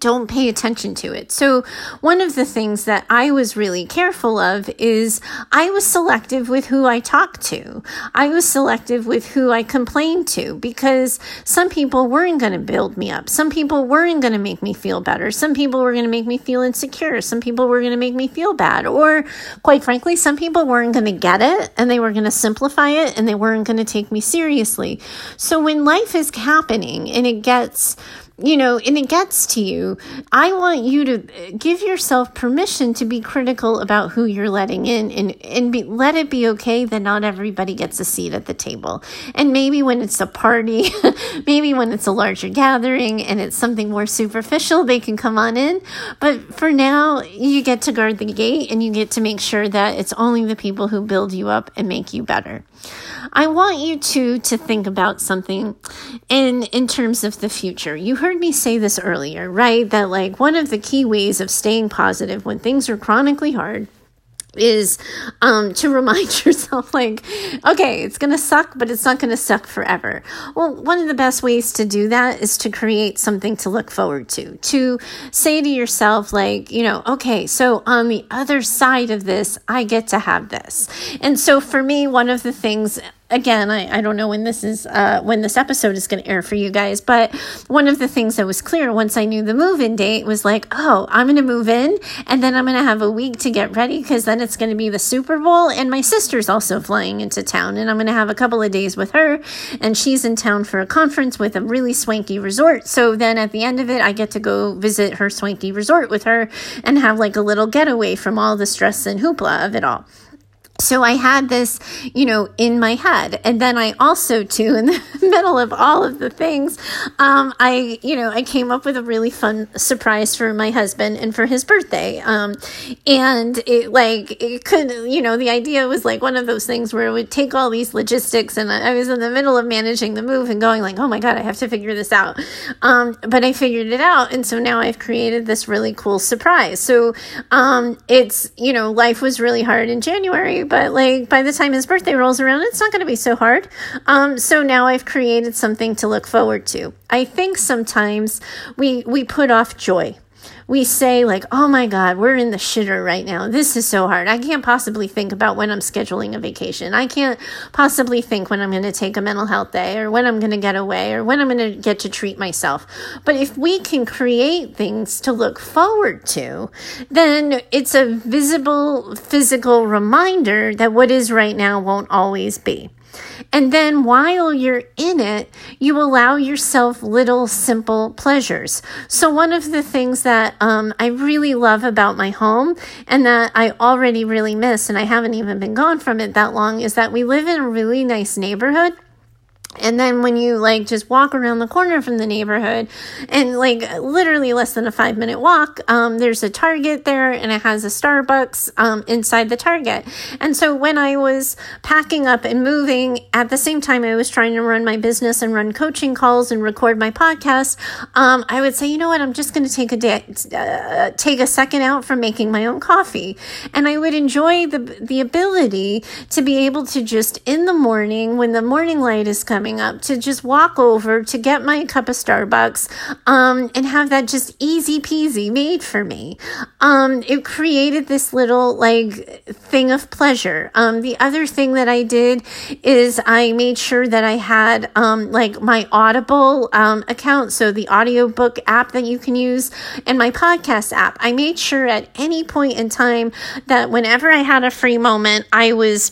don't pay attention to it. So, one of the things that I was really careful of is I was selective with who I talked to. I was selective with who I complained to because some people weren't going to build me up. Some people weren't going to make me feel better. Some people were going to make me feel insecure. Some people were going to make me feel bad. Or, quite frankly, some people weren't going to get it and they were going to simplify it and they weren't going to take me seriously. So, when life is happening and it gets you know, and it gets to you, I want you to uh, give yourself permission to be critical about who you're letting in and, and be, let it be okay that not everybody gets a seat at the table. And maybe when it's a party, maybe when it's a larger gathering and it's something more superficial, they can come on in. But for now, you get to guard the gate and you get to make sure that it's only the people who build you up and make you better. I want you to to think about something in in terms of the future. You heard me say this earlier, right? That like one of the key ways of staying positive when things are chronically hard is um, to remind yourself like okay it's gonna suck but it's not gonna suck forever. Well one of the best ways to do that is to create something to look forward to to say to yourself like you know okay so on the other side of this i get to have this. And so for me one of the things again, I, I don't know when this is uh, when this episode is going to air for you guys, but one of the things that was clear once I knew the move in date was like, oh, I'm going to move in and then I'm going to have a week to get ready because then it's going to be the Super Bowl and my sister's also flying into town and I'm going to have a couple of days with her and she's in town for a conference with a really swanky resort. So then at the end of it, I get to go visit her swanky resort with her and have like a little getaway from all the stress and hoopla of it all so I had this, you know, in my head. And then I also, too, in the middle of all of the things, um, I, you know, I came up with a really fun surprise for my husband and for his birthday. Um, and it like, it could, you know, the idea was like one of those things where it would take all these logistics and I was in the middle of managing the move and going like, oh my God, I have to figure this out. Um, but I figured it out. And so now I've created this really cool surprise. So, um, it's, you know, life was really hard in January but like by the time his birthday rolls around, it's not going to be so hard. Um, so now I've created something to look forward to. I think sometimes we we put off joy we say like, "Oh my god, we're in the shitter right now. This is so hard. I can't possibly think about when I'm scheduling a vacation. I can't possibly think when I'm going to take a mental health day or when I'm going to get away or when I'm going to get to treat myself." But if we can create things to look forward to, then it's a visible physical reminder that what is right now won't always be. And then while you're in it, you allow yourself little simple pleasures. So, one of the things that um, I really love about my home and that I already really miss, and I haven't even been gone from it that long, is that we live in a really nice neighborhood And then when you like just walk around the corner from the neighborhood and like literally less than a five minute walk, um, there's a Target there and it has a Starbucks um, inside the Target. And so when I was packing up and moving at the same time I was trying to run my business and run coaching calls and record my podcast, um, I would say, you know what, I'm just going to take a day, uh, take a second out from making my own coffee. And I would enjoy the, the ability to be able to just in the morning when the morning light is coming coming up to just walk over to get my cup of Starbucks um, and have that just easy peasy made for me. Um, it created this little like thing of pleasure. Um, the other thing that I did is I made sure that I had um, like my Audible um, account, so the audiobook app that you can use, and my podcast app. I made sure at any point in time that whenever I had a free moment, I was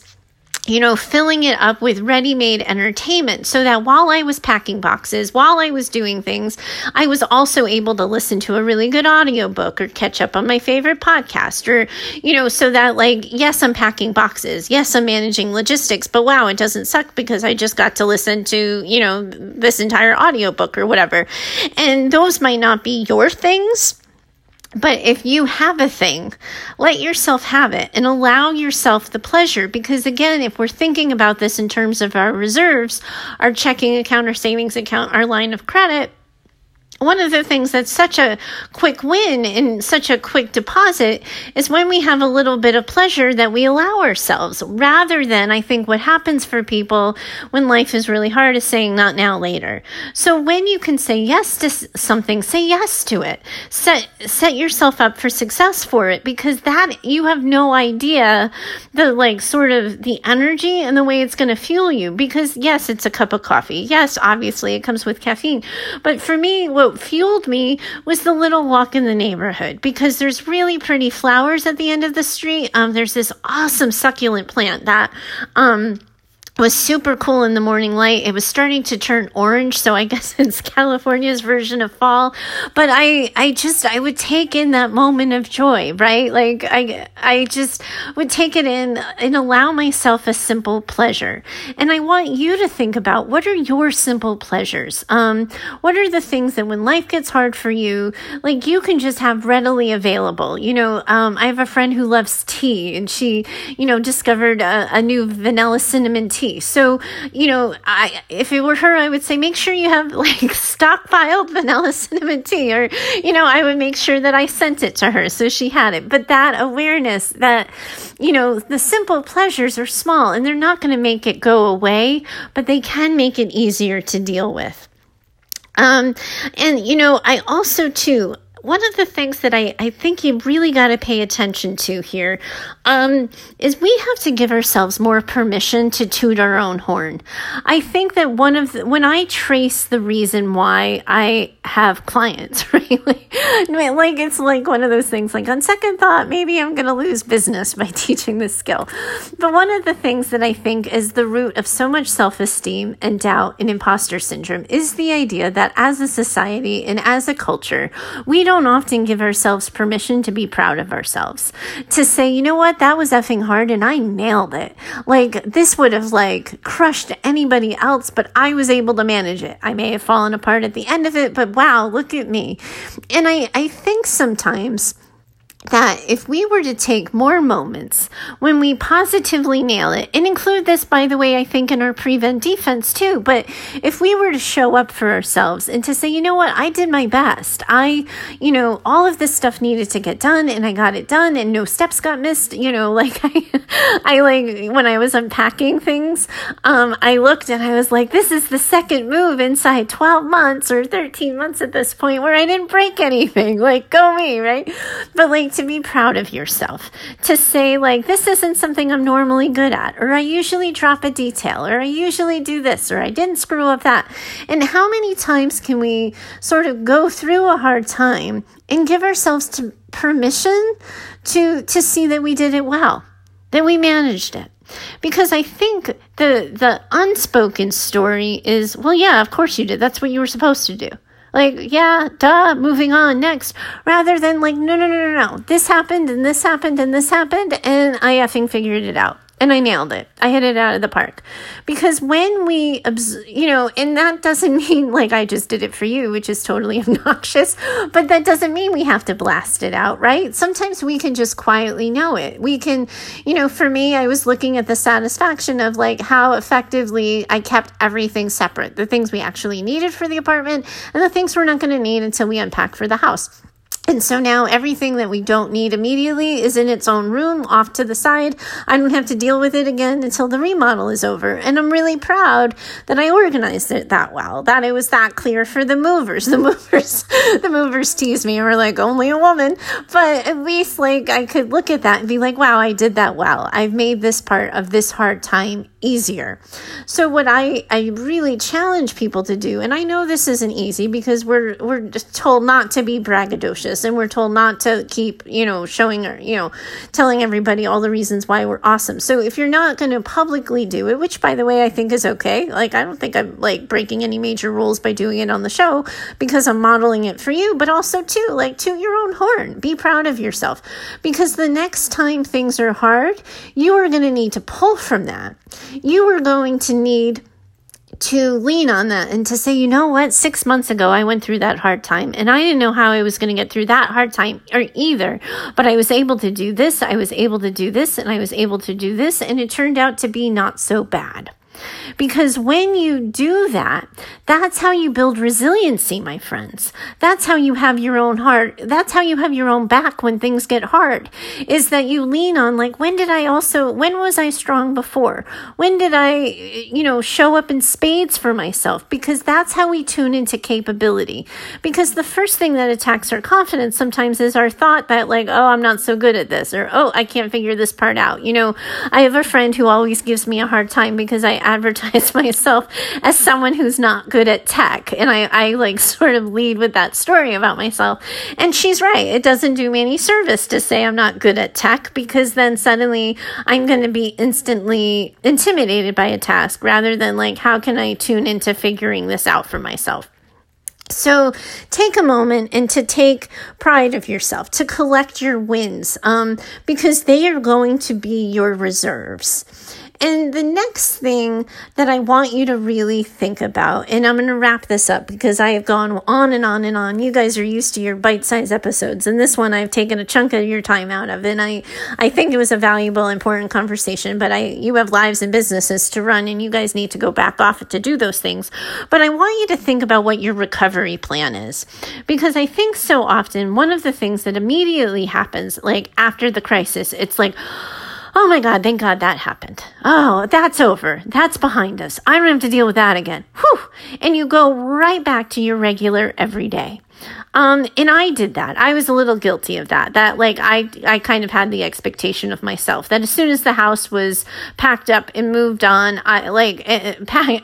you know, filling it up with ready made entertainment so that while I was packing boxes, while I was doing things, I was also able to listen to a really good audiobook or catch up on my favorite podcast or, you know, so that like, yes, I'm packing boxes. Yes, I'm managing logistics, but wow, it doesn't suck because I just got to listen to, you know, this entire audiobook or whatever. And those might not be your things but if you have a thing, let yourself have it and allow yourself the pleasure. Because again, if we're thinking about this in terms of our reserves, our checking account, our savings account, our line of credit, one of the things that's such a quick win and such a quick deposit is when we have a little bit of pleasure that we allow ourselves rather than I think what happens for people when life is really hard is saying not now later. So when you can say yes to something, say yes to it. Set set yourself up for success for it because that you have no idea the like sort of the energy and the way it's going to fuel you because yes, it's a cup of coffee. Yes, obviously it comes with caffeine. But for me what fueled me was the little walk in the neighborhood because there's really pretty flowers at the end of the street. Um, there's this awesome succulent plant that, um, was super cool in the morning light. It was starting to turn orange, so I guess it's California's version of fall. But I, I just, I would take in that moment of joy, right? Like I, I just would take it in and allow myself a simple pleasure. And I want you to think about what are your simple pleasures? Um, what are the things that when life gets hard for you, like you can just have readily available? You know, um, I have a friend who loves tea and she, you know, discovered a, a new vanilla cinnamon tea So, you know, I if it were her, I would say make sure you have like stockpiled vanilla cinnamon tea, or you know, I would make sure that I sent it to her so she had it. But that awareness that you know the simple pleasures are small and they're not going to make it go away, but they can make it easier to deal with. Um, and you know, I also too, one of the things that I, I think you really got to pay attention to here um, is we have to give ourselves more permission to toot our own horn. I think that one of the, when I trace the reason why I have clients, right? Like, like it's like one of those things like on second thought, maybe I'm going to lose business by teaching this skill. But one of the things that I think is the root of so much self esteem and doubt and imposter syndrome is the idea that as a society and as a culture, we don't don't often give ourselves permission to be proud of ourselves. To say, you know what, that was effing hard and I nailed it. Like, this would have like crushed anybody else, but I was able to manage it. I may have fallen apart at the end of it, but wow, look at me. And I, I think sometimes that if we were to take more moments when we positively nail it, and include this, by the way, I think in our prevent defense too, but if we were to show up for ourselves and to say, you know what, I did my best. I, you know, all of this stuff needed to get done and I got it done and no steps got missed, you know, like I, I like when I was unpacking things, um, I looked and I was like, this is the second move inside 12 months or 13 months at this point where I didn't break anything. Like, go me, right? But like, to be proud of yourself, to say, like, this isn't something I'm normally good at, or I usually drop a detail, or I usually do this, or I didn't screw up that. And how many times can we sort of go through a hard time and give ourselves to permission to, to see that we did it well, that we managed it? because I think the the unspoken story is well yeah of course you did that's what you were supposed to do like, yeah, duh, moving on next. Rather than like, no, no, no, no, no. This happened and this happened and this happened and I effing figured it out. And I nailed it. I hit it out of the park. Because when we, you know, and that doesn't mean like I just did it for you, which is totally obnoxious, but that doesn't mean we have to blast it out, right? Sometimes we can just quietly know it. We can, you know, for me, I was looking at the satisfaction of like how effectively I kept everything separate the things we actually needed for the apartment and the things we're not going to need until we unpack for the house. And so now everything that we don't need immediately is in its own room off to the side. I don't have to deal with it again until the remodel is over. And I'm really proud that I organized it that well, that it was that clear for the movers. The movers, the movers teased me and were like, only a woman. But at least like I could look at that and be like, wow, I did that well. I've made this part of this hard time easier. So what I, I really challenge people to do, and I know this isn't easy because we're, we're told not to be braggadocious and we're told not to keep, you know, showing or, you know, telling everybody all the reasons why we're awesome. So if you're not going to publicly do it, which by the way, I think is okay. Like, I don't think I'm like breaking any major rules by doing it on the show because I'm modeling it for you, but also too, like, to your own horn. Be proud of yourself because the next time things are hard, you are going to need to pull from that. You are going to need to lean on that and to say, you know what, six months ago I went through that hard time and I didn't know how I was going to get through that hard time or either, but I was able to do this, I was able to do this, and I was able to do this, and it turned out to be not so bad. Because when you do that, that's how you build resiliency, my friends. That's how you have your own heart. That's how you have your own back when things get hard is that you lean on like, when did I also, when was I strong before? When did I, you know, show up in spades for myself? Because that's how we tune into capability. Because the first thing that attacks our confidence sometimes is our thought that like, oh, I'm not so good at this or, oh, I can't figure this part out. You know, I have a friend who always gives me a hard time because I advertise myself as someone who's not good at tech. And I, I like sort of lead with that story about myself. And she's right. It doesn't do me any service to say I'm not good at tech because then suddenly I'm going to be instantly intimidated by a task rather than like, how can I tune into figuring this out for myself? So take a moment and to take pride of yourself, to collect your wins, um, because they are going to be your reserves. And the next thing that I want you to really think about, and I'm going to wrap this up because I have gone on and on and on. You guys are used to your bite sized episodes, and this one I've taken a chunk of your time out of. And I, I think it was a valuable, important conversation, but I, you have lives and businesses to run, and you guys need to go back off to do those things. But I want you to think about what your recovery plan is because I think so often one of the things that immediately happens, like after the crisis, it's like, Oh my God, thank God that happened. Oh, that's over. That's behind us. I don't have to deal with that again. Whew. And you go right back to your regular everyday. Um, and I did that. I was a little guilty of that. That like I I kind of had the expectation of myself that as soon as the house was packed up and moved on, I like uh,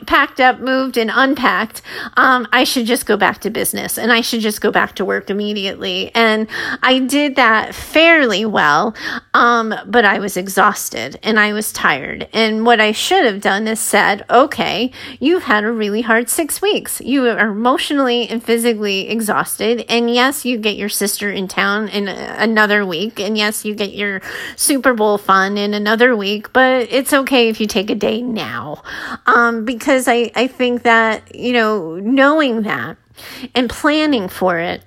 packed up, moved and unpacked, um, I should just go back to business and I should just go back to work immediately. And I did that fairly well. Um, but I was exhausted and I was tired. And what I should have done is said, okay, you've had a really hard six weeks. You are emotionally and physically exhausted and yes, you get your sister in town in another week. And yes, you get your Super Bowl fun in another week, but it's okay if you take a day now. Um, because I, I think that, you know, knowing that and planning for it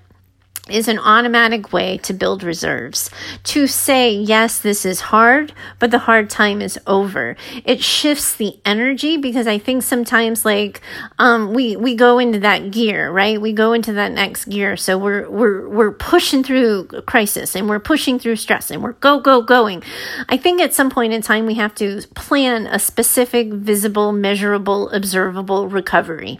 is an automatic way to build reserves. To say, yes, this is hard, but the hard time is over. It shifts the energy because I think sometimes like, um, we, we go into that gear, right? We go into that next gear. So we're, we're, we're pushing through crisis and we're pushing through stress and we're go, go, going. I think at some point in time, we have to plan a specific, visible, measurable, observable recovery.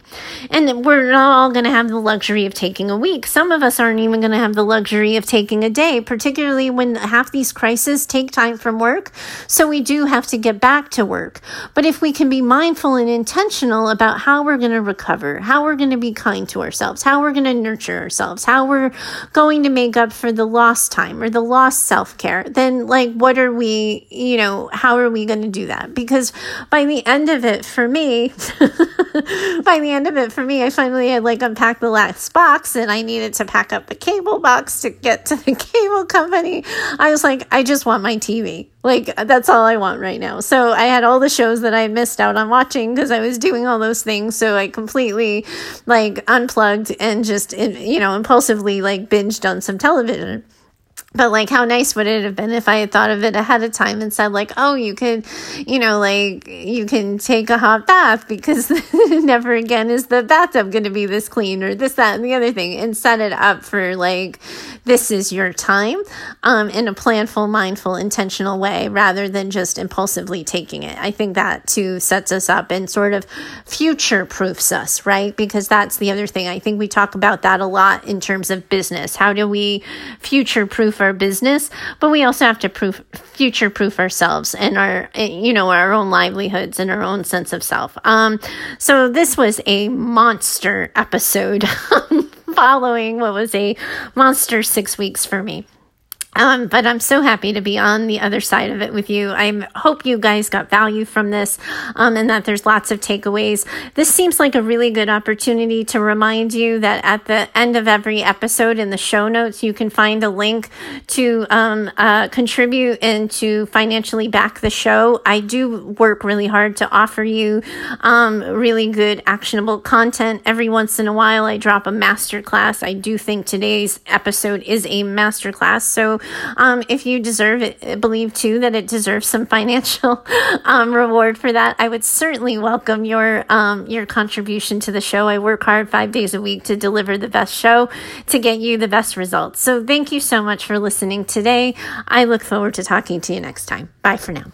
And we're not all going to have the luxury of taking a week. Some of us aren't even even going to have the luxury of taking a day, particularly when half these crises take time from work. So we do have to get back to work. But if we can be mindful and intentional about how we're going to recover, how we're going to be kind to ourselves, how we're going to nurture ourselves, how we're going to make up for the lost time or the lost self care, then like, what are we, you know, how are we going to do that? Because by the end of it, for me, by the end of it, for me, I finally had like unpacked the last box and I needed to pack up the cable box to get to the cable company. I was like, I just want my TV. Like, that's all I want right now. So I had all the shows that I missed out on watching because I was doing all those things. So I completely like unplugged and just, you know, impulsively like binged on some television. But like, how nice would it have been if I had thought of it ahead of time and said, like, oh, you could, you know, like, you can take a hot bath because never again is the bathtub going to be this clean or this, that, and the other thing, and set it up for like, this is your time um, in a planful, mindful, intentional way rather than just impulsively taking it. I think that too sets us up and sort of future proofs us, right? Because that's the other thing. I think we talk about that a lot in terms of business. How do we future proof our business, but we also have to proof, future proof ourselves and our, you know, our own livelihoods and our own sense of self. Um, so this was a monster episode following what was a monster six weeks for me. Um, but I'm so happy to be on the other side of it with you. I hope you guys got value from this um, and that there's lots of takeaways. This seems like a really good opportunity to remind you that at the end of every episode in the show notes, you can find a link to um, uh, contribute and to financially back the show. I do work really hard to offer you um, really good, actionable content. Every once in a while, I drop a masterclass. I do think today's episode is a masterclass. So um, if you deserve it, believe too that it deserves some financial um, reward for that, I would certainly welcome your um, your contribution to the show. I work hard five days a week to deliver the best show to get you the best results. So thank you so much for listening today. I look forward to talking to you next time. Bye for now.